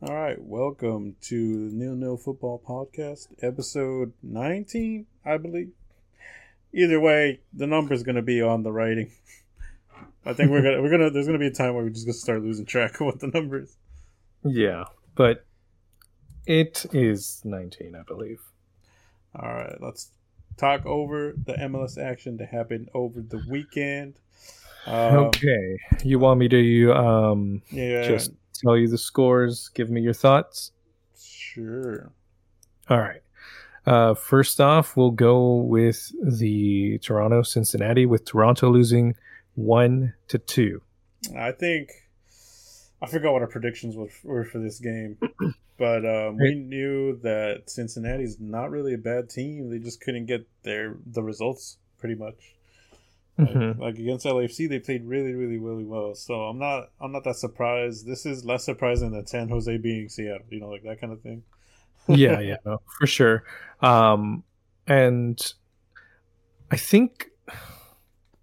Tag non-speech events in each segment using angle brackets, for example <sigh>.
All right, welcome to the Nil Nil Football Podcast, episode 19, I believe. Either way, the number's going to be on the writing. I think we're gonna we're gonna there's gonna be a time where we're just gonna start losing track of what the number is. Yeah, but it is 19, I believe. All right, let's talk over the MLS action that happened over the weekend. Um, okay, you want me to um yeah just tell you the scores? Give me your thoughts. Sure. All right. Uh, first off, we'll go with the Toronto Cincinnati, with Toronto losing one to two. I think I forgot what our predictions were for this game, <clears throat> but um, we knew that Cincinnati's not really a bad team. They just couldn't get their the results pretty much. Mm-hmm. Like, like, against LAFC, they played really, really, really well. So I'm not, I'm not that surprised. This is less surprising than San Jose being Seattle. You know, like that kind of thing. yeah, yeah, no, for sure. Um, and I think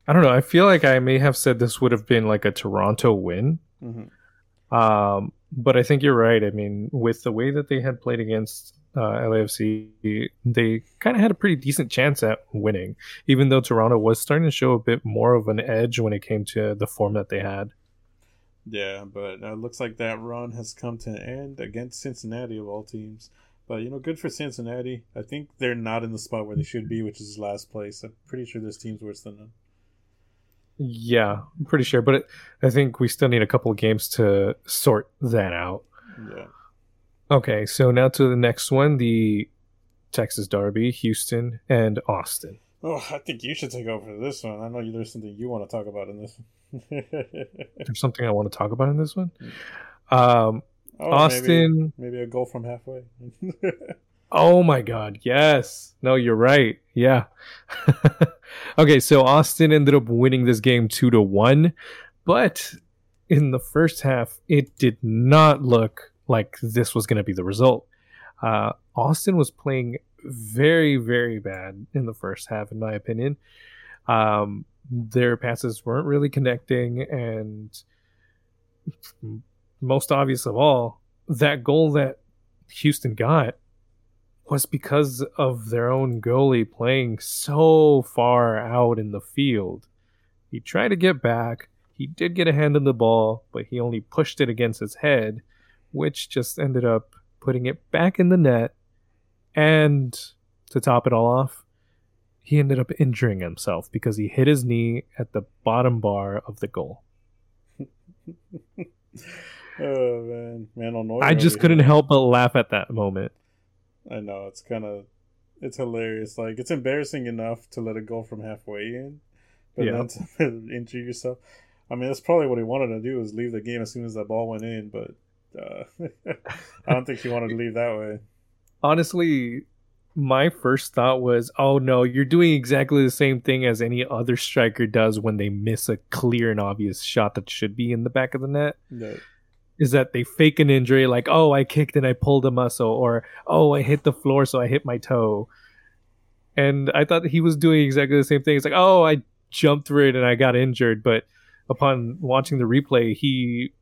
I don't know. I feel like I may have said this would have been like a Toronto win. Mm-hmm. Um, but I think you're right. I mean, with the way that they had played against uh, LAFC, they kind of had a pretty decent chance at winning, even though Toronto was starting to show a bit more of an edge when it came to the form that they had. Yeah, but it looks like that run has come to an end against Cincinnati of all teams. But you know, good for Cincinnati. I think they're not in the spot where they should be, which is last place. I'm pretty sure this team's worse than them. Yeah, I'm pretty sure, but it, I think we still need a couple of games to sort that out. Yeah. Okay, so now to the next one, the Texas Derby, Houston and Austin. Oh, I think you should take over this one. I know there's something you want to talk about in this one. <laughs> there's something I want to talk about in this one. Um, oh, Austin, maybe, maybe a goal from halfway. <laughs> oh my God! Yes. No, you're right. Yeah. <laughs> okay, so Austin ended up winning this game two to one, but in the first half, it did not look like this was going to be the result. Uh, Austin was playing very, very bad in the first half, in my opinion. Um, their passes weren't really connecting, and most obvious of all, that goal that Houston got was because of their own goalie playing so far out in the field. He tried to get back. He did get a hand on the ball, but he only pushed it against his head, which just ended up putting it back in the net. And to top it all off, he ended up injuring himself because he hit his knee at the bottom bar of the goal. <laughs> oh man, man on I just couldn't help but laugh at that moment. I know it's kind of it's hilarious. Like it's embarrassing enough to let it go from halfway in, but yeah. then to <laughs> injure yourself. I mean, that's probably what he wanted to do is leave the game as soon as that ball went in, but uh, <laughs> I don't think he wanted to leave that way. Honestly, my first thought was, "Oh no, you're doing exactly the same thing as any other striker does when they miss a clear and obvious shot that should be in the back of the net." Yeah is that they fake an injury like oh i kicked and i pulled a muscle or oh i hit the floor so i hit my toe and i thought he was doing exactly the same thing it's like oh i jumped through it and i got injured but upon watching the replay he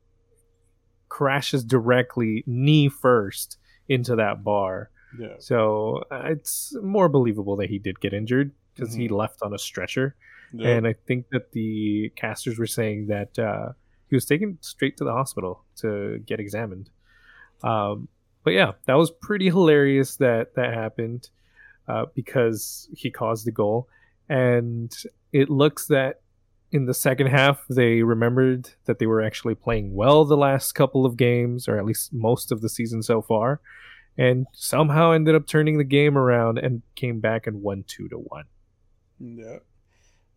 crashes directly knee first into that bar yeah. so uh, it's more believable that he did get injured because mm-hmm. he left on a stretcher yeah. and i think that the casters were saying that uh, he was taken straight to the hospital to get examined. Um, but yeah, that was pretty hilarious that that happened uh, because he caused the goal, and it looks that in the second half they remembered that they were actually playing well the last couple of games, or at least most of the season so far, and somehow ended up turning the game around and came back and won two to one. Yeah,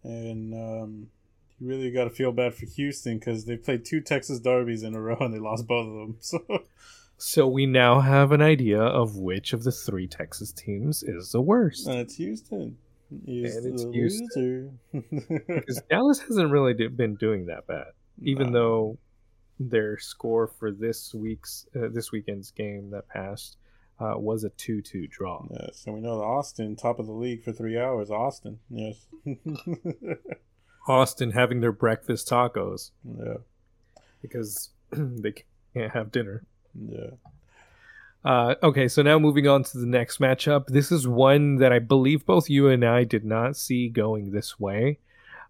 and um, you really got to feel bad for Houston because they played two Texas derbies in a row and they lost both of them. <laughs> So, so we now have an idea of which of the three Texas teams is the worst. And it's Houston. He's and it's Houston. because <laughs> Dallas hasn't really been doing that bad, even no. though their score for this week's uh, this weekend's game that passed uh, was a two-two draw. Yeah, so we know the Austin top of the league for three hours. Austin, yes. <laughs> Austin having their breakfast tacos. Yeah. Because <clears throat> they can't have dinner. Yeah. Uh, okay, so now moving on to the next matchup. This is one that I believe both you and I did not see going this way.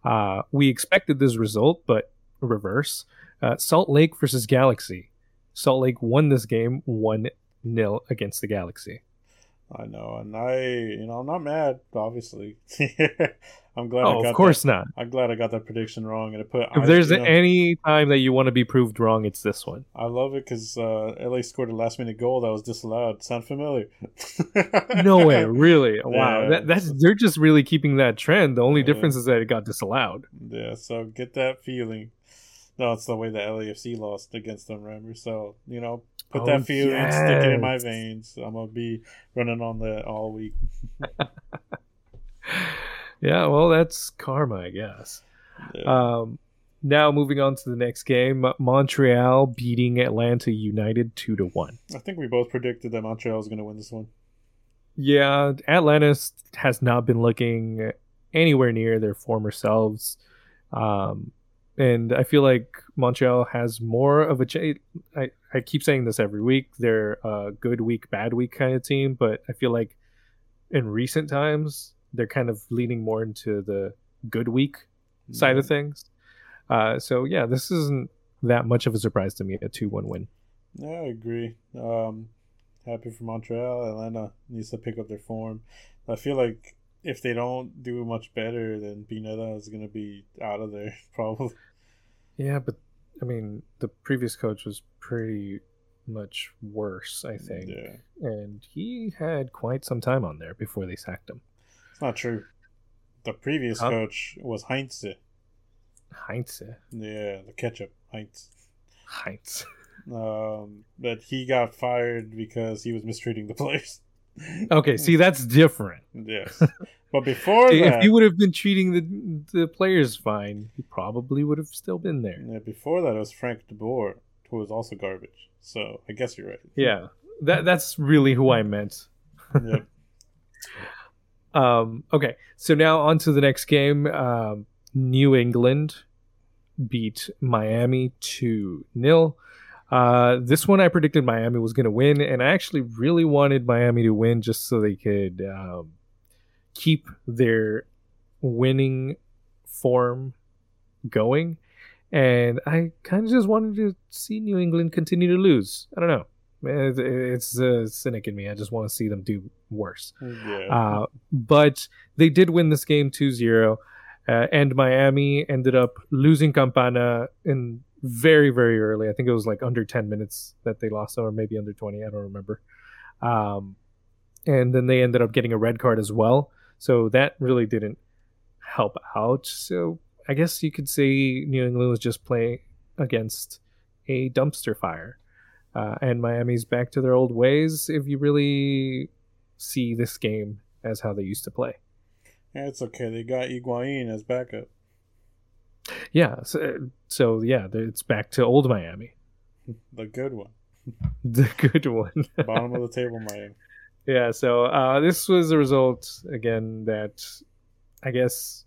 Uh, we expected this result, but reverse. Uh, Salt Lake versus Galaxy. Salt Lake won this game 1 0 against the Galaxy. I know, and I, you know, I'm not mad. Obviously, <laughs> I'm glad. Oh, of course that, not. I'm glad I got that prediction wrong, and I put. If I, there's you know, any time that you want to be proved wrong, it's this one. I love it because uh, LA scored a last minute goal that was disallowed. Sound familiar? <laughs> no way, really? Wow, Yeah. that, that's they're just really keeping that trend. The only Yeah. difference is that it got disallowed. Yeah, so get that feeling. No, it's the way the LAFC lost against them, remember? So, you know, put Oh, that feeling, stick it in my veins. I'm going to be running on that all week. <laughs> Yeah, well, that's karma, I guess. Yeah. Um, now moving on to the next game, Montreal beating Atlanta United two to one. I think we both predicted that Montreal was going to win this one. Yeah, Atlanta has not been looking anywhere near their former selves, um, and I feel like Montreal has more of a. Ch- I I keep saying this every week. They're a good week, bad week kind of team, but I feel like in recent times they're kind of leaning more into the good week side of things. Uh, so yeah, this isn't that much of a surprise to me. A two-one win. Yeah, I agree. Um, happy for Montreal. Atlanta needs to pick up their form. I feel like if they don't do much better, then Pineda is going to be out of there, <laughs> probably. Yeah, but I mean, the previous coach was pretty much worse, I think, Yeah. and he had quite some time on there before they sacked him. It's not true. The previous Huh? coach was Heinz. Heinz, Yeah, the ketchup, Heinz. Heinz. Um, but he got fired because he was mistreating the players. Okay, see, that's different. Yes. But before <laughs> if that, he would have been treating the the players fine, he probably would have still been there. yeah, before that it was Frank DeBoer, who was also garbage. So I guess you're right. Yeah, that that's really who I meant. Yep. <laughs> Um, okay, so now on to the next game. Um, New England beat Miami 2 0. Uh, this one I predicted Miami was going to win, and I actually really wanted Miami to win just so they could um, keep their winning form going. And I kind of just wanted to see New England continue to lose. I don't know. It- It's a cynic in me. I just want to see them do worse. Yeah. Uh, but they did win this game 2 0. Uh, and Miami ended up losing Campana in very, very early. I think it was like under 10 minutes that they lost, or maybe under 20. I don't remember. Um, and then they ended up getting a red card as well. So that really didn't help out. So I guess you could say New England was just playing against a dumpster fire. Uh, and Miami's back to their old ways if you really see this game as how they used to play. yeah, it's okay. They got Higuain as backup. Yeah, so, so yeah, it's back to old Miami, <laughs> The good one. <laughs> the good one. <laughs> Bottom of the table, Miami. yeah, so uh, this was a result again that I guess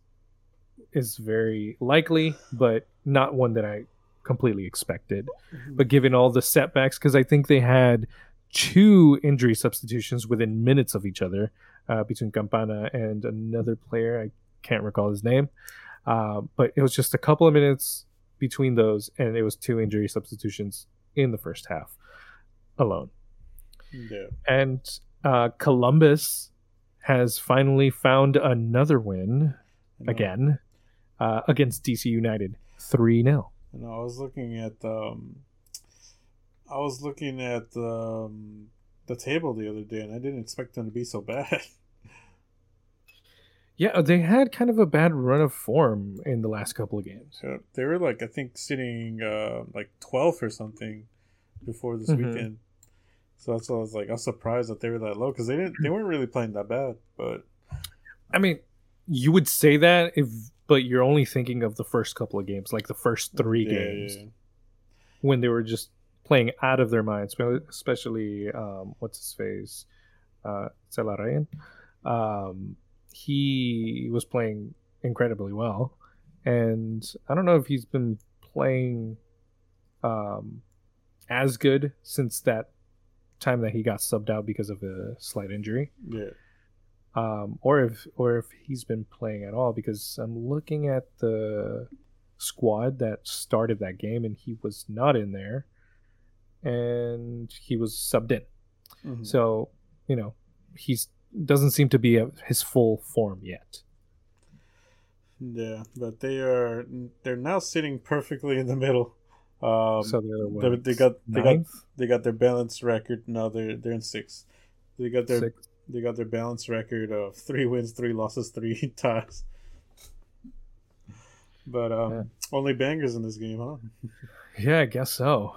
is very likely, but not one that I completely expected. But given all the setbacks, because I think they had two injury substitutions within minutes of each other uh, between Campana and another player. I can't recall his name. Uh, but it was just a couple of minutes between those, and it was two injury substitutions in the first half alone. Yeah. And uh, Columbus has finally found another win again uh, against DC United 3 0. And I was looking at um, I was looking at um, the table the other day, and I didn't expect them to be so bad. <laughs> Yeah, they had kind of a bad run of form in the last couple of games. So they were like I think sitting uh, like 12th or something before this Mhm. weekend. So that's why I was like I was surprised that they were that low because they didn't they weren't really playing that bad. But I mean, you would say that if, but you're only thinking of the first couple of games, like the first three yeah, games, yeah. when they were just playing out of their minds, especially um, what's his face, uh, Zelarayan. Um, he was playing incredibly well, and I don't know if he's been playing um, as good since that time that he got subbed out because of a slight injury. Yeah. Um, or if or if he's been playing at all because I'm looking at the squad that started that game and he was not in there and he was subbed in. Mm-hmm. So, you know, he's doesn't seem to be at his full form yet. Yeah, but they are they're now sitting perfectly in the middle. Um, so they, they, got they ninth? got they got their balance record. No, they're they're in six. They got their. They got their balance record of three wins, three losses, three <laughs> ties. But um, yeah. only bangers in this game, huh? yeah, I guess so.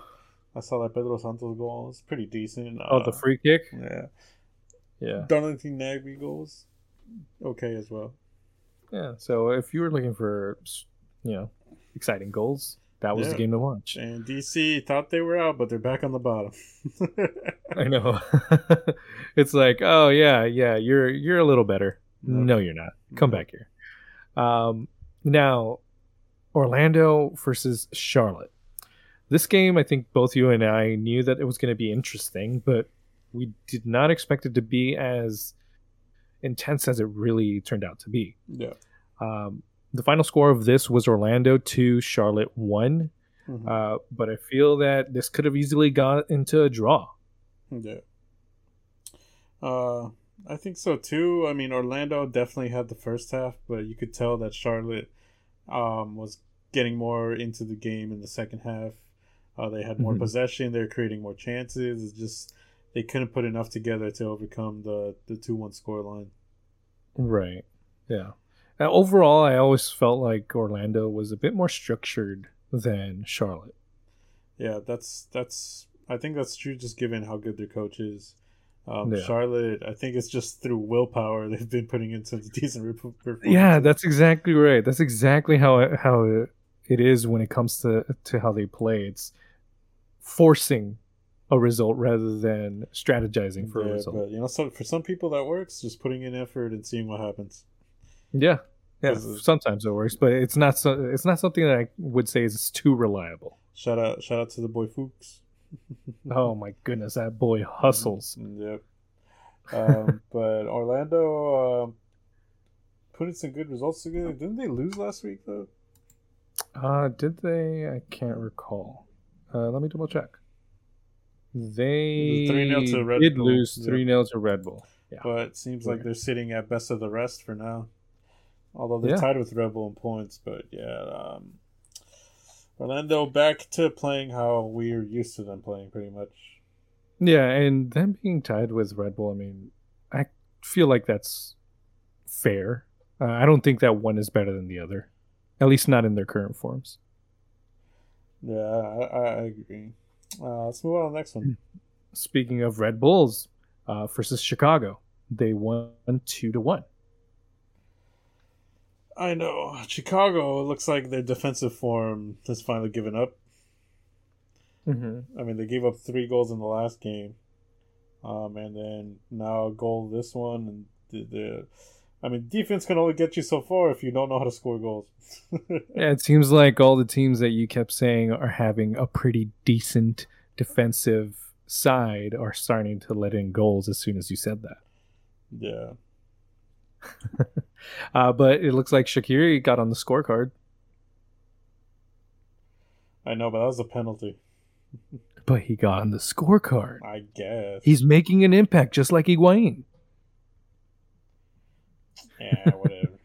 I saw that Pedro Santos goal. It's pretty decent. Oh, uh, the free kick. Yeah. Yeah. Darlington Nagbe goals. Okay as well. Yeah. So if you were looking for, you know, exciting goals, that was yeah. the game to watch. And DC thought they were out, but they're back on the bottom. <laughs> I know. <laughs> it's like, oh yeah, yeah, you're you're a little better. No, you're not. Come back here. Um, now, Orlando versus Charlotte. This game, I think both you and I knew that it was going to be interesting, but we did not expect it to be as intense as it really turned out to be. Yeah. Um, the final score of this was Orlando 2, Charlotte 1. Mm-hmm. Uh, but I feel that this could have easily got into a draw. Yeah. Uh, I think so too. I mean, Orlando definitely had the first half, but you could tell that Charlotte um, was getting more into the game in the second half. Uh, they had more mm-hmm. possession. They're creating more chances. It's just they couldn't put enough together to overcome the the two one score line. Right. Yeah. And overall, I always felt like Orlando was a bit more structured than Charlotte. Yeah, that's that's. I think that's true. Just given how good their coach is. Um, yeah. Charlotte, I think it's just through willpower <laughs> they've been putting in some decent performance. Yeah, that's exactly right. That's exactly how how it is when it comes to to how they play. It's forcing a result rather than strategizing for yeah, a result. But you know, so for some people that works, just putting in effort and seeing what happens. Yeah, yeah. Sometimes it works, but it's not. So, it's not something that I would say is too reliable. Shout out! Shout out to the boy Fuchs. <laughs> oh my goodness, that boy hustles. Yep. Um, <laughs> but Orlando uh, putting some good results together. Didn't they lose last week though? Uh, did they? I can't recall. Uh, let me double check. They to Red did Bull. lose 3 0 to Red Bull. Yeah. But it seems like they're sitting at best of the rest for now. Although they're yeah. tied with Red Bull in points. But yeah, um, Orlando back to playing how we're used to them playing pretty much. Yeah, and them being tied with Red Bull, I mean, I feel like that's fair. Uh, I don't think that one is better than the other, at least not in their current forms. Yeah, I, I agree. Uh, let's move on to the next one. Speaking of Red Bulls uh, versus Chicago, they won two to one. I know Chicago. looks like their defensive form has finally given up. Mm-hmm. I mean, they gave up three goals in the last game, um, and then now a goal this one, and the, the I mean, defense can only get you so far if you don't know how to score goals. <laughs> yeah, it seems like all the teams that you kept saying are having a pretty decent defensive side are starting to let in goals as soon as you said that. Yeah. <laughs> uh, but it looks like Shaqiri got on the scorecard. I know, but that was a penalty. <laughs> but he got on the scorecard. I guess. He's making an impact just like Higuain. Yeah, whatever.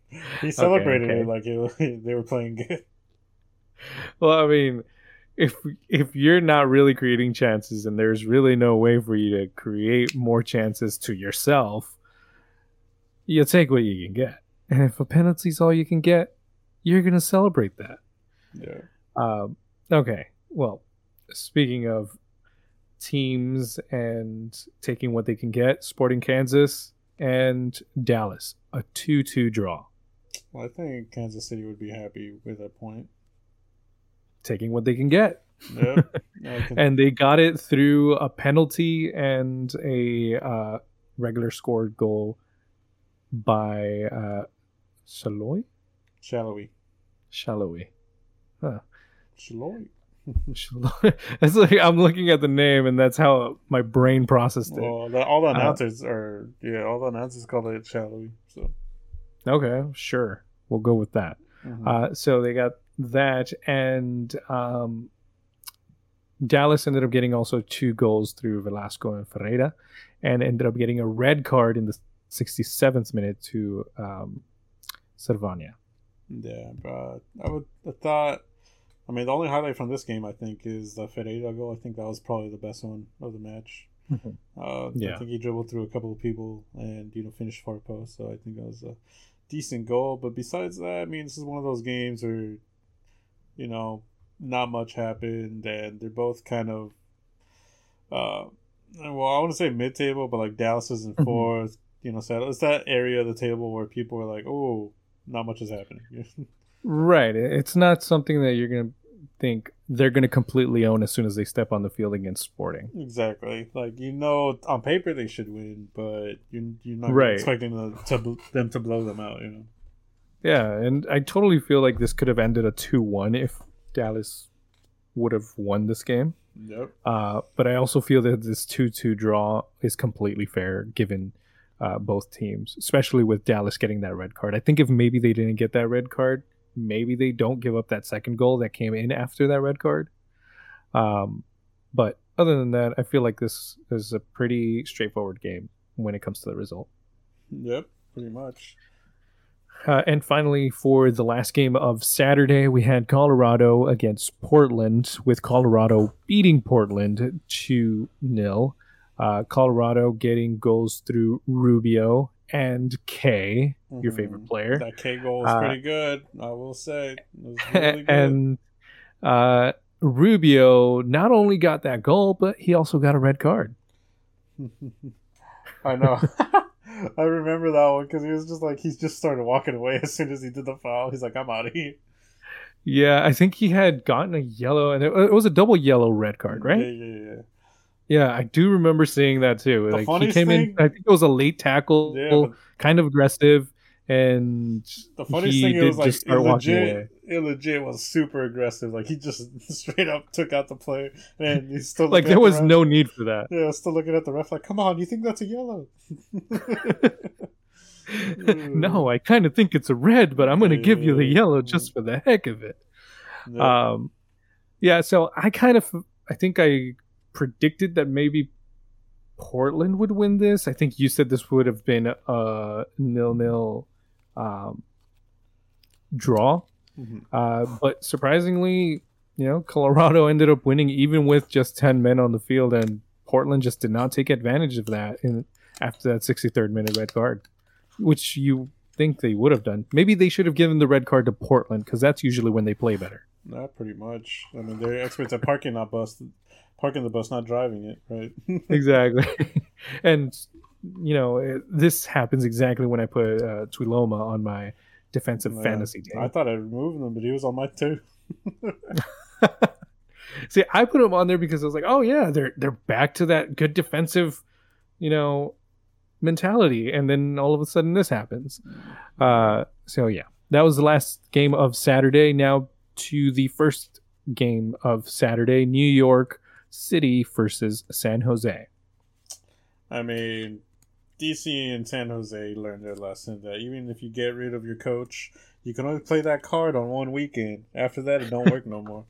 <laughs> he celebrated okay, okay. it like it, they were playing good. Well, I mean, if if you're not really creating chances and there's really no way for you to create more chances to yourself, you take what you can get. And if a penalty's all you can get, you're gonna celebrate that. Yeah. Um, okay. Well, speaking of teams and taking what they can get, Sporting Kansas and Dallas, a 2 2 draw. Well, I think Kansas City would be happy with that point. Taking what they can get. Yep. <laughs> and they got it through a penalty and a uh, regular scored goal by uh, Shalloy? Shallowy. Shallowy. Huh. Shallowy. <laughs> it's like I'm looking at the name, and that's how my brain processed it. Well, the, all the uh, announcers uh, are yeah, all the announcers call it shadowy. So okay, sure, we'll go with that. Mm-hmm. Uh, so they got that, and um, Dallas ended up getting also two goals through Velasco and Ferreira, and ended up getting a red card in the 67th minute to um, Servania. Yeah, but I would I thought. I mean, the only highlight from this game, I think, is the Ferreira goal. I think that was probably the best one of the match. Mm-hmm. Uh, yeah. I think he dribbled through a couple of people and you know finished far post. So I think that was a decent goal. But besides that, I mean, this is one of those games where you know not much happened, and they're both kind of. Uh, well, I want to say mid-table, but like Dallas is in 4th mm-hmm. You know, so it's that area of the table where people are like, "Oh, not much is happening. <laughs> right. It's not something that you're going to think they're going to completely own as soon as they step on the field against Sporting. Exactly. Like you know, on paper they should win, but you you're not right. expecting them to, them to blow them out. You know. Yeah, and I totally feel like this could have ended a two-one if Dallas would have won this game. Yep. Uh, but I also feel that this two-two draw is completely fair given uh, both teams, especially with Dallas getting that red card. I think if maybe they didn't get that red card, maybe they don't give up that second goal that came in after that red card. Um, but other than that, I feel like this is a pretty straightforward game when it comes to the result. Yep, pretty much. Uh, and finally, for the last game of Saturday, we had Colorado against Portland, with Colorado beating Portland 2 0. Uh, Colorado getting goals through Rubio and Kaye, mm-hmm. your favorite player. That Kaye goal was uh, pretty good, I will say. <laughs> Really and uh, Rubio not only got that goal, but he also got a red card. <laughs> I know. <laughs> I remember that one because he was just like, he just started walking away as soon as he did the foul. He's like, I'm out of here. Yeah, I think he had gotten a yellow, and it, it was a double yellow red card, right? Yeah, yeah, yeah. Yeah, I do remember seeing that too. The like he came thing, in, I think it was a late tackle, yeah, kind of aggressive, and the funniest thing was like it legit, it legit was super aggressive. Like he just <laughs> straight up took out the player, and he's <laughs> still like there was the no need for that. Yeah, still looking at the ref like, come on, you think that's a yellow? <laughs> no, I kind of think it's a red, but I'm going to yeah. give you the yellow just for the heck of it. Yeah. Um, yeah. So I kind of, I think I predicted that maybe Portland would win this. I think you said this would have been a nil nil um, draw. Mm-hmm. Uh, but surprisingly, you know, Colorado <laughs> ended up winning even with just 10 men on the field, and Portland just did not take advantage of that in, after that 63rd minute red card, which you think they would have done. Maybe they should have given the red card to Portland because that's usually when they play better. Not pretty much. I mean, they're experts at parking lot bus parking the bus, not driving it, right? <laughs> exactly. <laughs> and you know, it, this happens exactly when I put uh, Tuiloma on my defensive yeah, fantasy team. I thought I removed him, but he was on my too. <laughs> See, I put him on there because I was like, oh yeah, they're they're back to that good defensive, you know, mentality, and then all of a sudden this happens. Uh, so yeah, that was the last game of Saturday. Now to the first game of Saturday, New York City versus San Jose. I mean, DC and San Jose learned their lesson that even if you get rid of your coach, you can only play that card on one weekend. After that, it don't work no more.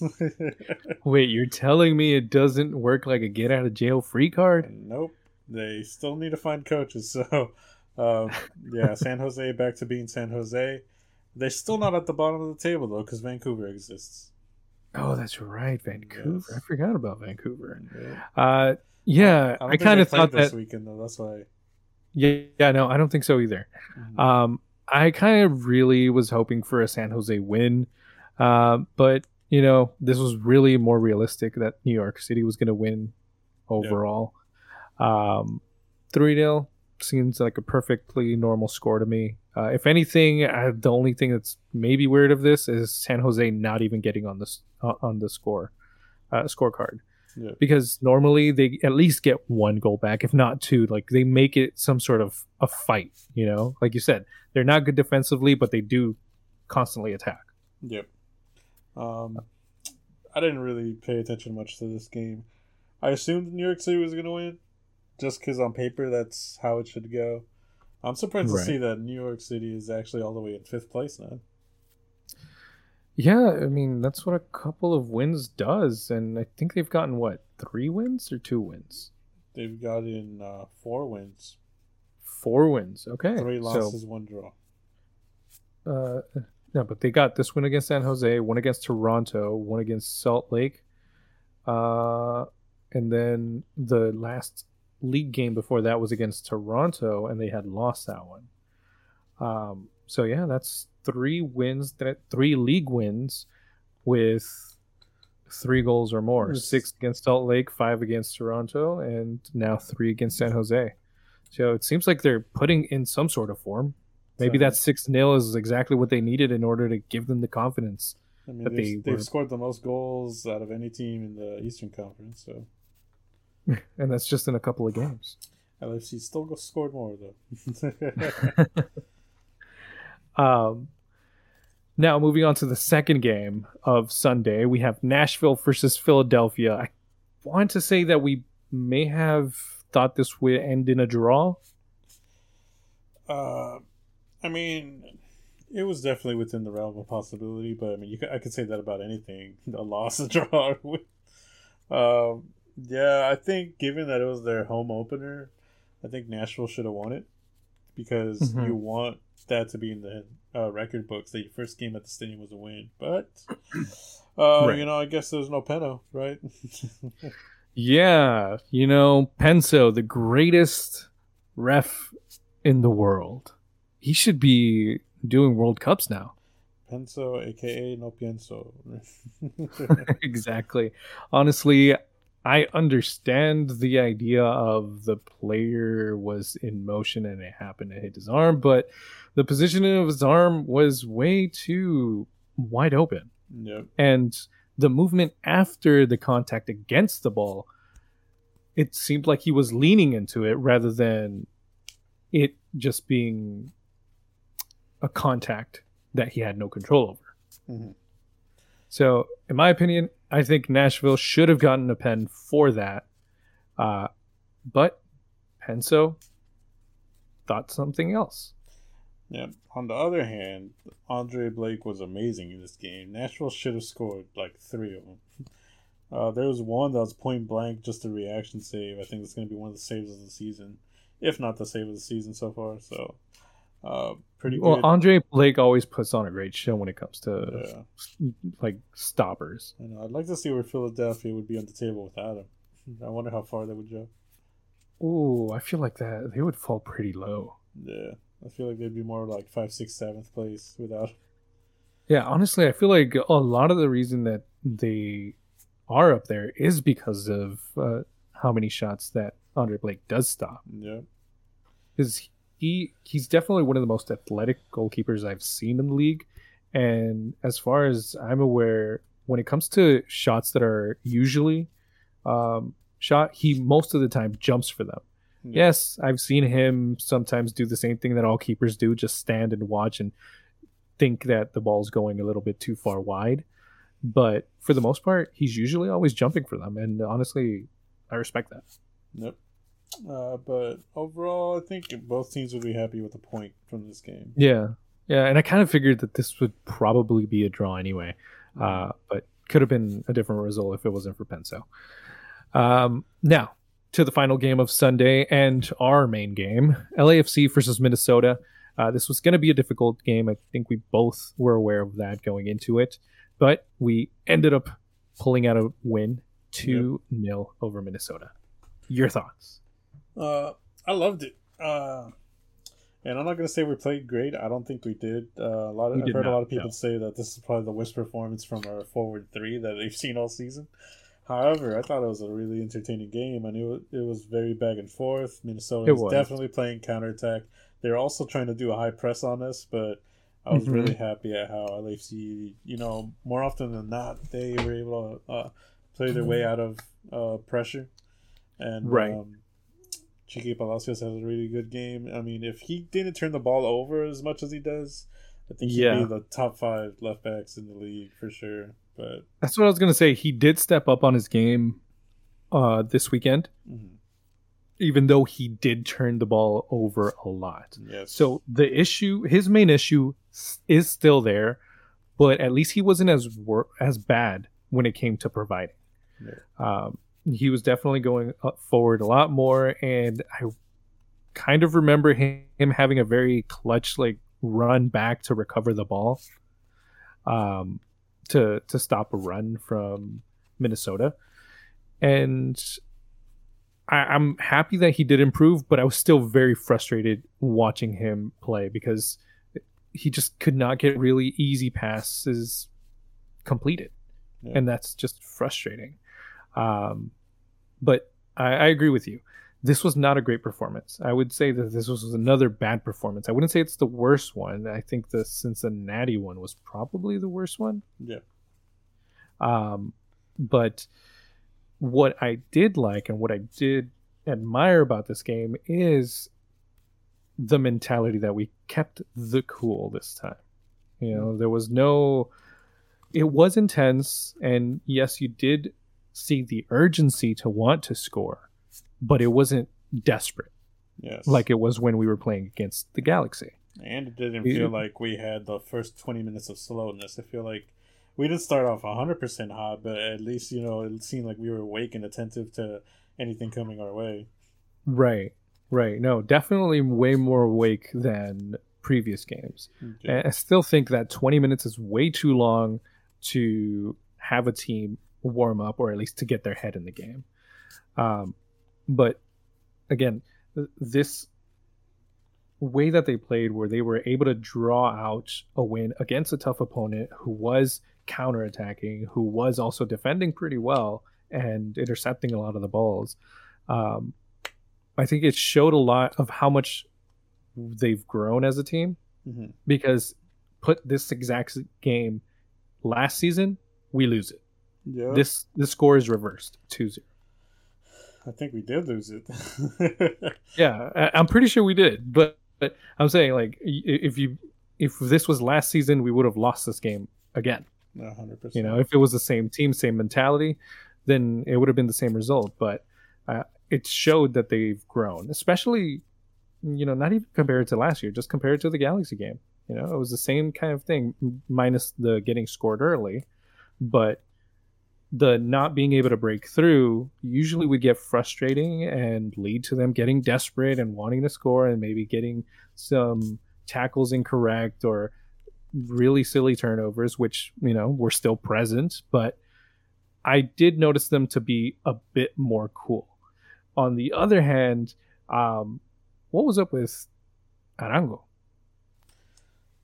<laughs> Wait, you're telling me it doesn't work like a get out of jail free card? Nope. They still need to find coaches. <laughs> So, um, yeah, San Jose back to being San Jose. They're still not at the bottom of the table though, because Vancouver exists. Oh, that's right, Vancouver. Yes. I forgot about Vancouver. Yeah. Uh, yeah, I, I kind of thought this that weekend though. That's why. Yeah, yeah, no, I don't think so either. Mm-hmm. Um, I kind of really was hoping for a San Jose win, uh, but you know, this was really more realistic that New York City was going to win overall. Yep. Um, three 0 seems like a perfectly normal score to me. Uh, if anything, uh, the only thing that's maybe weird of this is San Jose not even getting on this uh, on the score uh, scorecard. Yeah. Because normally they at least get one goal back, if not two. Like they make it some sort of a fight, you know. Like you said, they're not good defensively, but they do constantly attack. Yep. Um, I didn't really pay attention much to this game. I assumed New York City was going to win, just because on paper that's how it should go. I'm surprised right. to see that New York City is actually all the way in fifth place now. Yeah, I mean that's what a couple of wins does, and I think they've gotten what three wins or two wins. They've gotten uh, four wins. Four wins. Okay. Three losses, so, one draw. Uh, no, but they got this win against San Jose, one against Toronto, one against Salt Lake, uh, and then the last league game before that was against Toronto, and they had lost that one. Um, so yeah, that's three wins, that three league wins with three goals or more. Six against Salt Lake, five against Toronto, and now three against San Jose. So it seems like they're putting in some sort of form. Maybe so, that six 0 is exactly what they needed in order to give them the confidence. I mean, they've, they they've scored the most goals out of any team in the Eastern Conference. So, <laughs> and that's just in a couple of games. <laughs> LFC still scored more though. <laughs> um, now, moving on to the second game of Sunday, we have Nashville versus Philadelphia. I want to say that we may have thought this would end in a draw. Uh, I mean, it was definitely within the realm of possibility, but I mean, you could, I could say that about anything: a loss, a draw. um, yeah, I think given that it was their home opener, I think Nashville should have won it because mm-hmm. you want that to be in the uh, record books that your first game at the stadium was a win. But uh, right. you know, I guess there's no Penso, right? <laughs> yeah, you know, Penso, the greatest ref in the world. He should be doing World Cups now. Penso, aka No Pienso. <laughs> <laughs> exactly. Honestly, I understand the idea of the player was in motion and it happened to hit his arm, but the positioning of his arm was way too wide open. Yep. And the movement after the contact against the ball, it seemed like he was leaning into it rather than it just being a contact that he had no control over. Mm-hmm. So, in my opinion, I think Nashville should have gotten a pen for that. Uh, but Penso thought something else. Yeah. On the other hand, Andre Blake was amazing in this game. Nashville should have scored like three of them. Uh, there was one that was point blank, just a reaction save. I think it's going to be one of the saves of the season, if not the save of the season so far. So uh, pretty well, good. Andre Blake always puts on a great show when it comes to yeah. like stoppers. I know. I'd like to see where Philadelphia would be on the table without him. I wonder how far they would go. Oh, I feel like that they would fall pretty low. Yeah, I feel like they'd be more like five, six, seventh place without. Yeah, honestly, I feel like a lot of the reason that they are up there is because of uh, how many shots that Andre Blake does stop. Yeah, because he he's definitely one of the most athletic goalkeepers I've seen in the league. And as far as I'm aware, when it comes to shots that are usually um, shot, he most of the time jumps for them. Yeah. Yes, I've seen him sometimes do the same thing that all keepers do, just stand and watch and think that the ball's going a little bit too far wide. But for the most part, he's usually always jumping for them, and honestly, I respect that. Yep. Uh, but overall, I think both teams would be happy with a point from this game. Yeah, yeah, and I kind of figured that this would probably be a draw anyway, uh, but could have been a different result if it wasn't for Penso. Um, now to the final game of Sunday and our main game, LAFC versus Minnesota. Uh, this was going to be a difficult game. I think we both were aware of that going into it, but we ended up pulling out a win, two yep. nil over Minnesota. Your thoughts? Uh, I loved it. Uh, and I'm not gonna say we played great. I don't think we did. Uh, a lot of I've heard not, a lot of people no. say that this is probably the worst performance from our forward three that they've <laughs> seen all season. However, I thought it was a really entertaining game. I knew it, was very back and forth. Minnesota was, was, definitely playing counterattack. They're also trying to do a high press on us, but I was mm-hmm. really happy at how LAFC, you know, more often than not, they were able to uh, play their way out of uh, pressure. And right. Um, Chiqui Palacios has a really good game. I mean, if he didn't turn the ball over as much as he does, I think he'd yeah. be the top five left backs in the league for sure. But that's what I was gonna say. He did step up on his game uh, this weekend, mm-hmm. even though he did turn the ball over a lot. Yes. So the issue, his main issue, is still there, but at least he wasn't as wor- as bad when it came to providing. Yeah. Um, he was definitely going forward a lot more, and I kind of remember him, him having a very clutch like run back to recover the ball, um, to to stop a run from Minnesota, and I, I'm happy that he did improve, but I was still very frustrated watching him play because he just could not get really easy passes completed, yeah. and that's just frustrating. Um, but I, I agree with you. This was not a great performance. I would say that this was another bad performance. I wouldn't say it's the worst one. I think the Cincinnati one was probably the worst one. Yeah. Um, but what I did like and what I did admire about this game is the mentality that we kept the cool this time. You know, there was no it was intense and yes, you did see the urgency to want to score, but it wasn't desperate. Yes. Like it was when we were playing against the Galaxy. And it didn't feel like we had the first 20 minutes of slowness. I feel like we didn't start off 100% hot, but at least, you know, it seemed like we were awake and attentive to anything coming our way. Right. Right. No, definitely way more awake than previous games. Mm-hmm. Okay. I still think that 20 minutes is way too long to have a team warm up or at least to get their head in the game. Um, but again, this way that they played, where they were able to draw out a win against a tough opponent who was counterattacking, who was also defending pretty well and intercepting a lot of the balls. Um, I think it showed a lot of how much they've grown as a team mm-hmm. because put this exact game last season, we lose it. Yeah. This the score is reversed 2-0. I think we did lose it. <laughs> yeah, I, I'm pretty sure we did, but, but I'm saying like if you if this was last season, we would have lost this game again. 100%. You know, if it was the same team, same mentality, then it would have been the same result. But uh, it showed that they've grown, especially, you know, not even compared to last year, just compared to the Galaxy game. You know, it was the same kind of thing, minus the getting scored early. But the not being able to break through usually would get frustrating and lead to them getting desperate and wanting to score and maybe getting some tackles incorrect or really silly turnovers, which, you know, were still present. But I did notice them to be a bit more cool. On the other hand, um, what was up with Arango?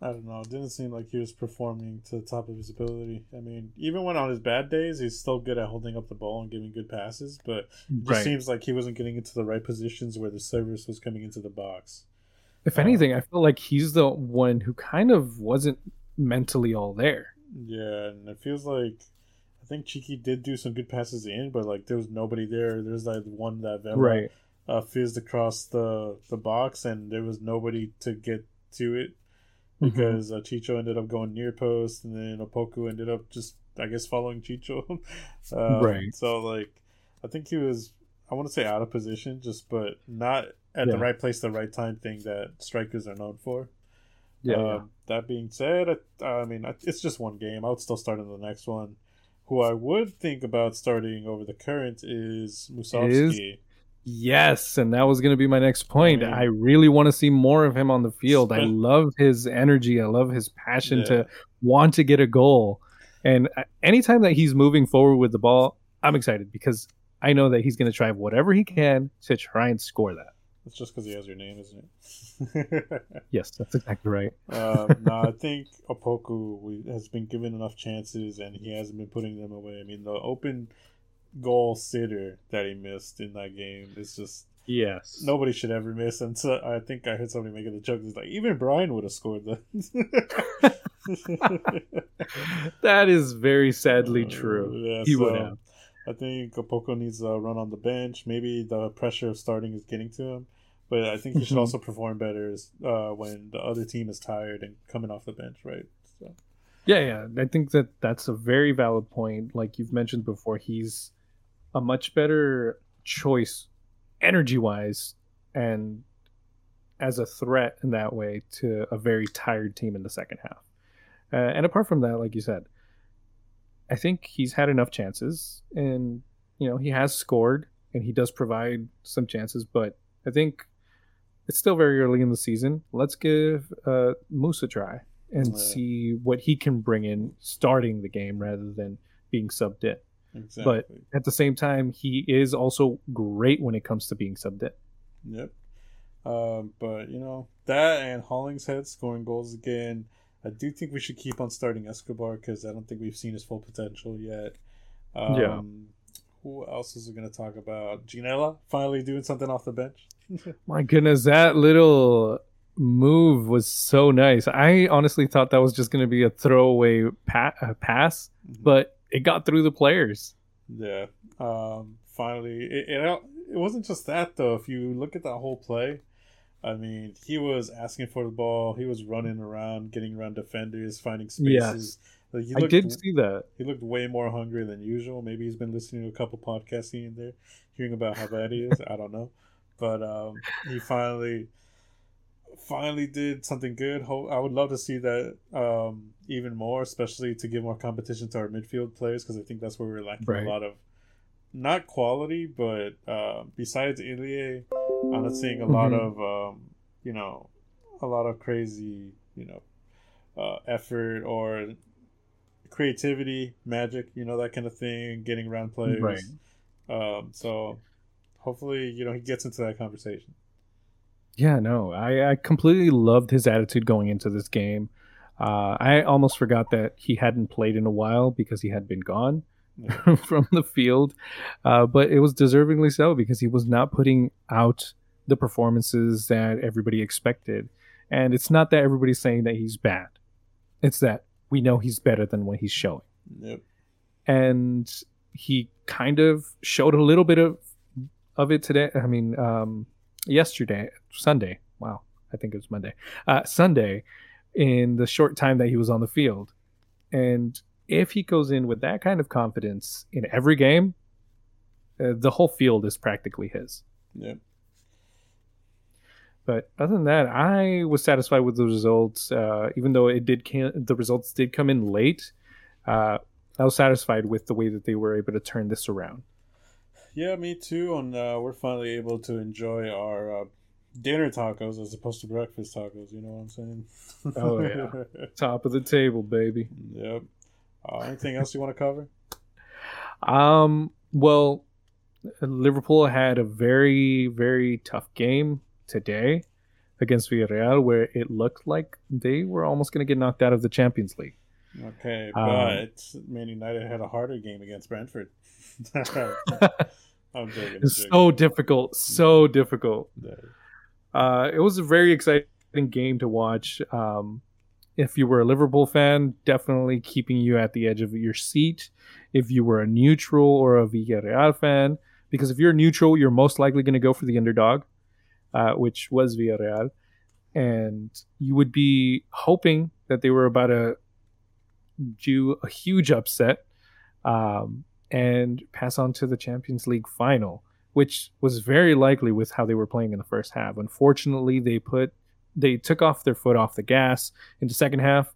I don't know. It didn't seem like he was performing to the top of his ability. I mean, even when on his bad days, he's still good at holding up the ball and giving good passes, but it just right. seems like he wasn't getting into the right positions where the service was coming into the box. If um, anything, I feel like he's the one who kind of wasn't mentally all there. Yeah, and it feels like I think Chiqui did do some good passes in, but like there was nobody there. There's like one that right. uh, fizzed across the the box, and there was nobody to get to it. Because mm-hmm. uh, Chicho ended up going near post, and then Opoku ended up just, I guess, following Chicho. <laughs> um, right. So, like, I think he was, I want to say out of position, just, but not at yeah. the right place, the right time thing that strikers are known for. Yeah. Yeah. That being said, I, I mean, it's just one game. I would still start in the next one. Who I would think about starting over the current is Musovski. Yes, and that was going to be my next point. I really want to see more of him on the field. I love his energy. I love his passion yeah. to want to get a goal. And uh, anytime that he's moving forward with the ball, I'm excited because I know that he's going to try whatever he can to try and score that. It's just because he has your name, isn't it? <laughs> yes, that's exactly right. um, no, I <laughs> think Opoku has been given enough chances and he hasn't been putting them away. I mean, the open goal sitter that he missed in that game. Is just yes. nobody should ever miss. And so i think i heard somebody making the joke it's like even brian would have scored that <laughs> that is very sadly uh, true. yeah, he so would have. I think Opoku needs a run on the bench. Maybe the pressure of starting is getting to him. But i think he should <laughs> also perform better uh, when the other team is tired and coming off the bench right? So. Yeah, yeah. I think that that's a very valid point. Like you've mentioned before, he's a much better choice energy wise and as a threat in that way to a very tired team in the second half. Uh, and apart from that, like you said, I think he's had enough chances and, you know, he has scored and he does provide some chances, but I think it's still very early in the season. Let's give uh, Moose a try and yeah. see what he can bring in starting the game rather than being subbed in. Exactly. But at the same time, he is also great when it comes to being subbed in. Yep. Um, but you know that and Hollingshead scoring goals again. I do think we should keep on starting Escobar because I don't think we've seen his full potential yet. Um, yeah. Who else is going to talk about? Ginella finally doing something off the bench. <laughs> My goodness, that little move was so nice. I honestly thought that was just going to be a throwaway pa- uh, pass, mm-hmm. but it got through the players. Yeah. Um, finally, it, it, it wasn't just that though. If you look at that whole play, I mean, he was asking for the ball. He was running around, getting around defenders, finding spaces. Yes. Like he looked, I did see that. He looked way more hungry than usual. Maybe he's been listening to a couple podcasts here and there, hearing about how bad he is. <laughs> I don't know, but um, he finally, finally did something good. I would love to see that um, even more, especially to give more competition to our midfield players because I think that's where we're lacking right. a lot of, not quality, but uh, besides Ilie I'm not seeing a mm-hmm. lot of um, you know a lot of crazy you know uh, effort or creativity, magic, you know that kind of thing, getting around players. Right. Um, so hopefully, you know, he gets into that conversation. Yeah, no, I, I completely loved his attitude going into this game. Uh, I almost forgot that he hadn't played in a while because he had been gone yeah. <laughs> from the field, uh, but it was deservingly so because he was not putting out the performances that everybody expected. And it's not that everybody's saying that he's bad; it's that we know he's better than what he's showing. Yep. And he kind of showed a little bit of of it today. I mean, um, yesterday, Sunday. Wow, I think it was Monday. Uh, Sunday, in the short time that he was on the field, and if he goes in with that kind of confidence in every game, uh, the whole field is practically his. Yeah. But other than that, I was satisfied with the results. Uh, even though it did can- the results did come in late, uh, I was satisfied with the way that they were able to turn this around. Yeah, me too. And uh, we're finally able to enjoy our uh, dinner tacos as opposed to breakfast tacos. You know what I'm saying? oh yeah, <laughs> top of the table, baby. Yep. Uh, anything else you want to cover? Um. Well, Liverpool had a very very tough game today against Villarreal, where it looked like they were almost going to get knocked out of the Champions League. Okay, um, but um, Man United had a harder game against Brentford. <laughs> I'm joking. It's so difficult, so difficult. Uh, it was a very exciting game to watch. Um, if you were a Liverpool fan, definitely keeping you at the edge of your seat. If you were a neutral or a Villarreal fan, because if you're neutral, you're most likely going to go for the underdog uh, which was Villarreal, and you would be hoping that they were about to do a huge upset um, and pass on to the Champions League final, which was very likely with how they were playing in the first half. Unfortunately, they put they took off their foot off the gas in the second half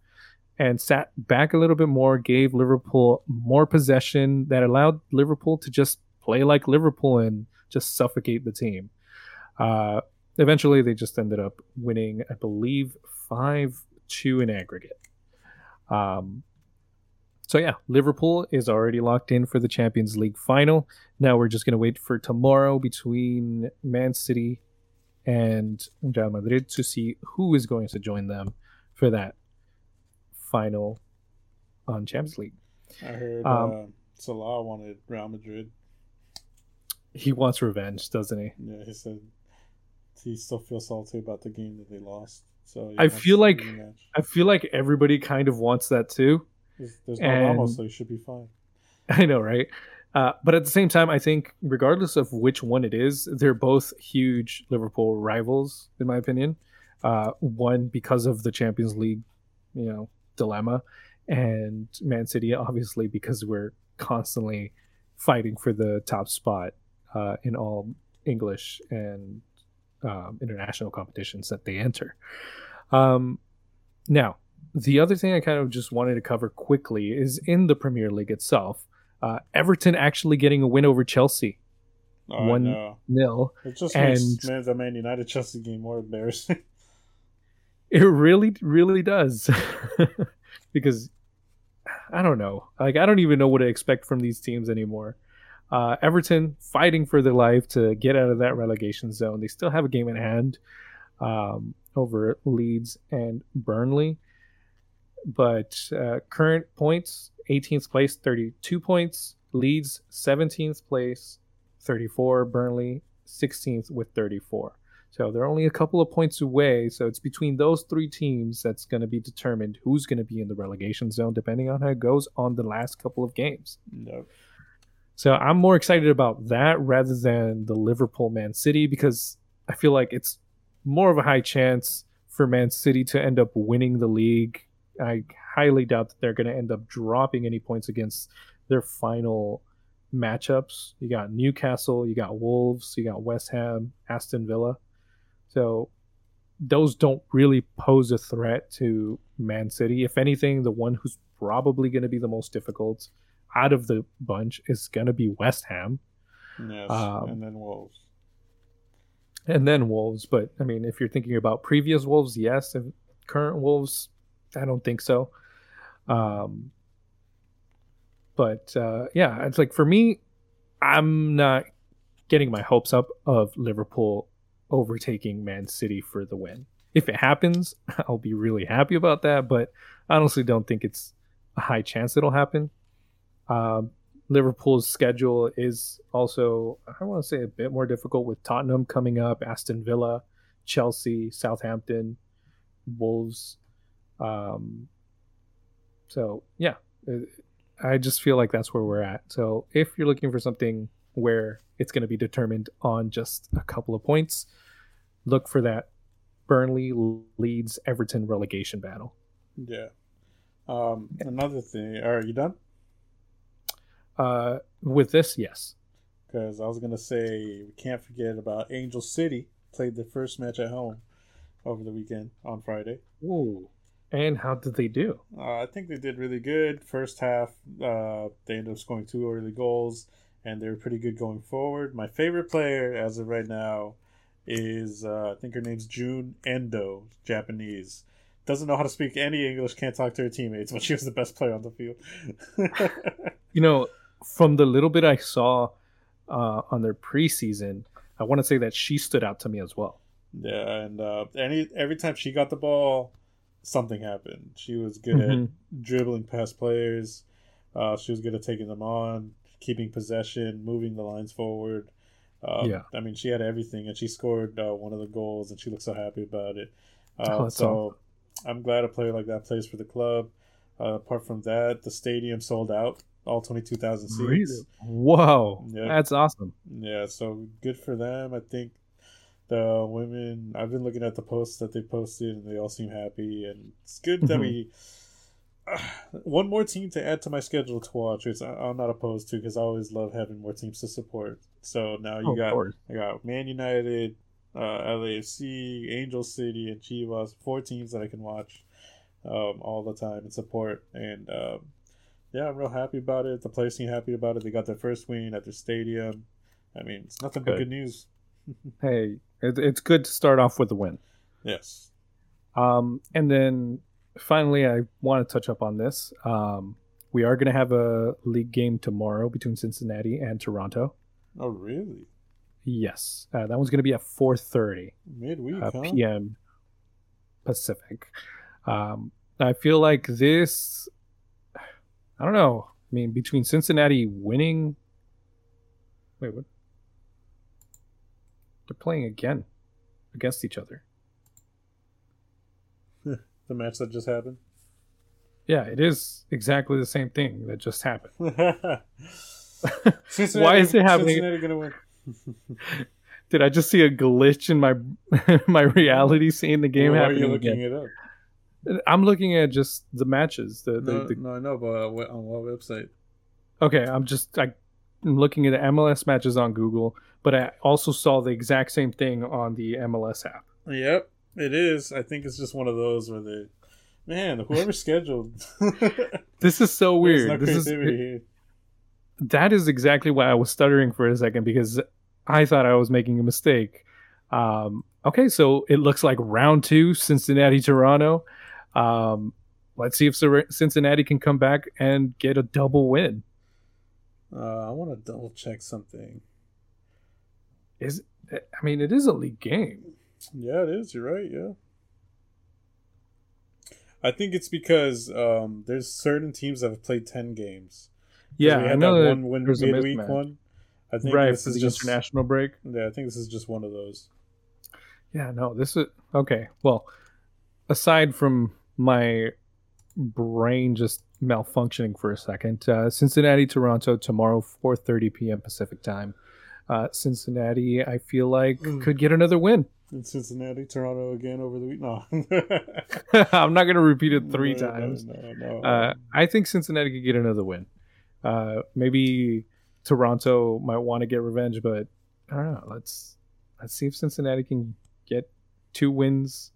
and sat back a little bit more, gave Liverpool more possession that allowed Liverpool to just play like Liverpool and just suffocate the team. Uh, eventually, they just ended up winning, I believe, 5 2 in aggregate. Um, so, yeah, Liverpool is already locked in for the Champions League final. Now we're just going to wait for tomorrow between Man City and Real Madrid to see who is going to join them for that final on Champions League. I heard um, uh, Salah wanted Real Madrid. He wants revenge, doesn't he? Yeah, he said he still feels salty about the game that they lost. So I feel like I feel like everybody kind of wants that too. There's, there's no Ramos, so he should be fine. <laughs> I know, right? Uh, but at the same time, I think regardless of which one it is, they're both huge Liverpool rivals, in my opinion. Uh, one because of the Champions League, you know, dilemma, and Man City, obviously, because we're constantly fighting for the top spot uh, in all English and um, international competitions that they enter. Um, now, the other thing I kind of just wanted to cover quickly is in the Premier League itself. Uh, Everton actually getting a win over Chelsea, oh, one nil. It just and makes the Man United Chelsea game more embarrassing. <laughs> it really, really does, <laughs> because I don't know. Like I don't even know what to expect from these teams anymore. Uh, Everton fighting for their life to get out of that relegation zone. They still have a game in hand um, over Leeds and Burnley. But uh, current points 18th place, 32 points. Leeds 17th place, 34. Burnley 16th with 34. So they're only a couple of points away. So it's between those three teams that's going to be determined who's going to be in the relegation zone, depending on how it goes on the last couple of games. Nope. So I'm more excited about that rather than the Liverpool Man City because I feel like it's more of a high chance for Man City to end up winning the league. I highly doubt that they're going to end up dropping any points against their final matchups. You got Newcastle, you got Wolves, you got West Ham, Aston Villa. So those don't really pose a threat to Man City. If anything, the one who's probably going to be the most difficult out of the bunch is going to be West Ham. Yes, um, and then Wolves. And then Wolves, but I mean, if you're thinking about previous Wolves, yes, and current Wolves, I don't think so. Um, but uh, yeah, it's like for me, I'm not getting my hopes up of Liverpool overtaking Man City for the win. If it happens, <laughs> I'll be really happy about that, but I honestly don't think it's a high chance it'll happen. Um, Liverpool's schedule is also, I want to say, a bit more difficult with Tottenham coming up, Aston Villa, Chelsea, Southampton, Wolves. Um, so, yeah, I just feel like that's where we're at. So, if you're looking for something where it's going to be determined on just a couple of points, look for that Burnley Leeds Everton relegation battle. Yeah. Um, another thing, are you done? Uh, with this, yes. Because I was gonna say we can't forget about Angel City played their first match at home over the weekend on Friday. Ooh. And how did they do? Uh, I think they did really good. First half, uh, they ended up scoring two early goals, and they were pretty good going forward. My favorite player as of right now is uh, I think her name's Jun Endo, Japanese. Doesn't know how to speak any English, can't talk to her teammates, <laughs> but she was the best player on the field. <laughs> you know, from the little bit I saw uh, on their preseason, I want to say that she stood out to me as well. Yeah, and uh, any every time she got the ball, something happened. She was good mm-hmm. at dribbling past players. Uh, she was good at taking them on, keeping possession, moving the lines forward. Um, yeah, I mean, she had everything, and she scored uh, one of the goals, and she looked so happy about it. Uh, oh, so awesome. I'm glad a player like that plays for the club. Uh, apart from that, the stadium sold out all 22,000 seats. Really? Whoa. Yeah. That's awesome. Yeah, so good for them. I think the women, I've been looking at the posts that they posted and they all seem happy. And it's good that mm-hmm. we. Uh, <sighs> one more team to add to my schedule to watch, which I'm not opposed to because I always love having more teams to support. So now you oh, got I got Man United, uh, LAFC, Angel City, and Chivas. Four teams that I can watch um, all the time and support. And um, yeah, I'm real happy about it. The players seem happy about it. They got their first win at their stadium. I mean, it's nothing good. but good news. <laughs> hey, it, it's good to start off with a win. Yes. Um, and then finally, I want to touch up on this. Um, we are going to have a league game tomorrow between Cincinnati and Toronto. Oh, really? Yes, uh, that one's going to be at 4:30 midweek uh, huh? p.m. Pacific. Um, I feel like this I don't know. I mean, between Cincinnati winning. Wait, what? They're playing again against each other. the match that just happened? Yeah, it is exactly the same thing that just happened. <laughs> Why is it happening? Cincinnati gonna win. <laughs> Did I just see a glitch in my <laughs> my reality seeing the game Why happening? Are you looking again? it up? I'm looking at just the matches. The, the, no, the... no, I know, but on what website? Okay, I'm just I, I'm looking at the MLS matches on Google, but I also saw the exact same thing on the MLS app. Yep, it is. I think it's just one of those where they, man, whoever <laughs> scheduled. <laughs> this is so weird. No this is it, that is exactly why I was stuttering for a second because I thought I was making a mistake. Um, okay, so it looks like round two, Cincinnati Toronto. Um, let's see if Cincinnati can come back and get a double win. Uh, I want to double check something. Is I mean, it is a league game. Yeah, it is. You're right. Yeah. I think it's because um, there's certain teams that have played ten games. Yeah, we had I know that one win midweek one. I think right, this is just international break. Yeah, I think this is just one of those. Yeah, no, this is okay. Well, aside from my brain just malfunctioning for a second, uh, Cincinnati, Toronto tomorrow, 4:30 p.m. Pacific time. Uh, Cincinnati, I feel like mm. could get another win. In Cincinnati, Toronto again over the week. No, <laughs> <laughs> I'm not going to repeat it three no, times. No, no, uh, I think Cincinnati could get another win. Uh, maybe Toronto might want to get revenge, but I don't know. Let's let's see if Cincinnati can get two wins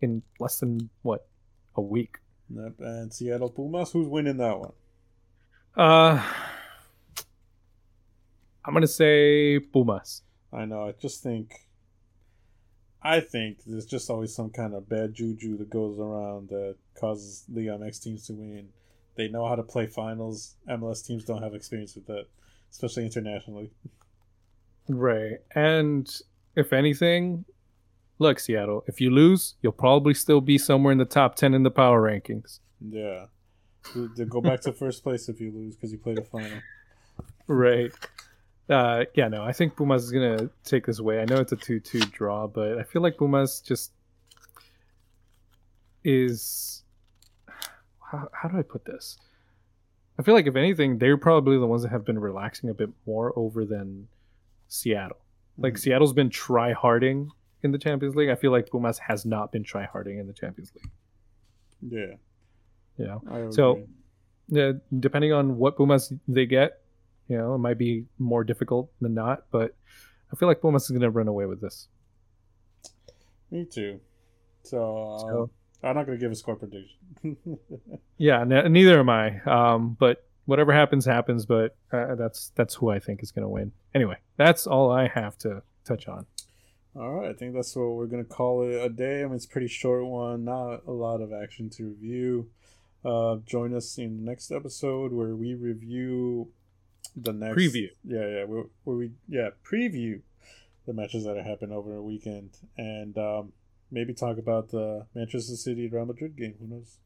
in less than what a week. Yep. And Seattle Pumas, who's winning that one? Uh, I'm gonna say Pumas. I know. I just think. I think there's just always some kind of bad juju that goes around that causes the next teams to win. They know how to play finals. MLS teams don't have experience with that, especially internationally. Right. And if anything, look, Seattle, if you lose, you'll probably still be somewhere in the top 10 in the power rankings. Yeah. Go back to first place if you lose because you played a final. <laughs> Right. Uh, yeah, no, I think Pumas is going to take this away. I know it's a 2 2 draw, but I feel like Pumas just is. How, how do I put this? I feel like, if anything, they're probably the ones that have been relaxing a bit more over than Seattle. Like, mm-hmm. Seattle's been try harding in the Champions League. I feel like Pumas has not been try harding in the Champions League. Yeah. Yeah. So, yeah, depending on what Pumas they get, you know, it might be more difficult than not. But I feel like Pumas is going to run away with this. Me too. So, uh, so I'm not going to give a score prediction. <laughs> yeah, n- neither am I. Um, but whatever happens, happens. But uh, that's that's who I think is going to win. Anyway, that's all I have to touch on. All right, I think that's what we're gonna call it a day. I mean, it's pretty short one, not a lot of action to review. Uh, join us in the next episode where we review the next preview. Yeah, yeah, where, where we yeah preview the matches that happened over a weekend and um, maybe talk about the Manchester City Real Madrid game. Who knows?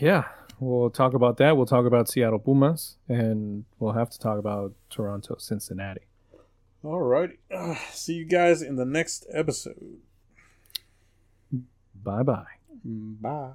Yeah, we'll talk about that. We'll talk about Seattle Pumas, and we'll have to talk about Toronto Cincinnati. Alrighty. Uh, see you guys in the next episode. Bye-bye. Bye.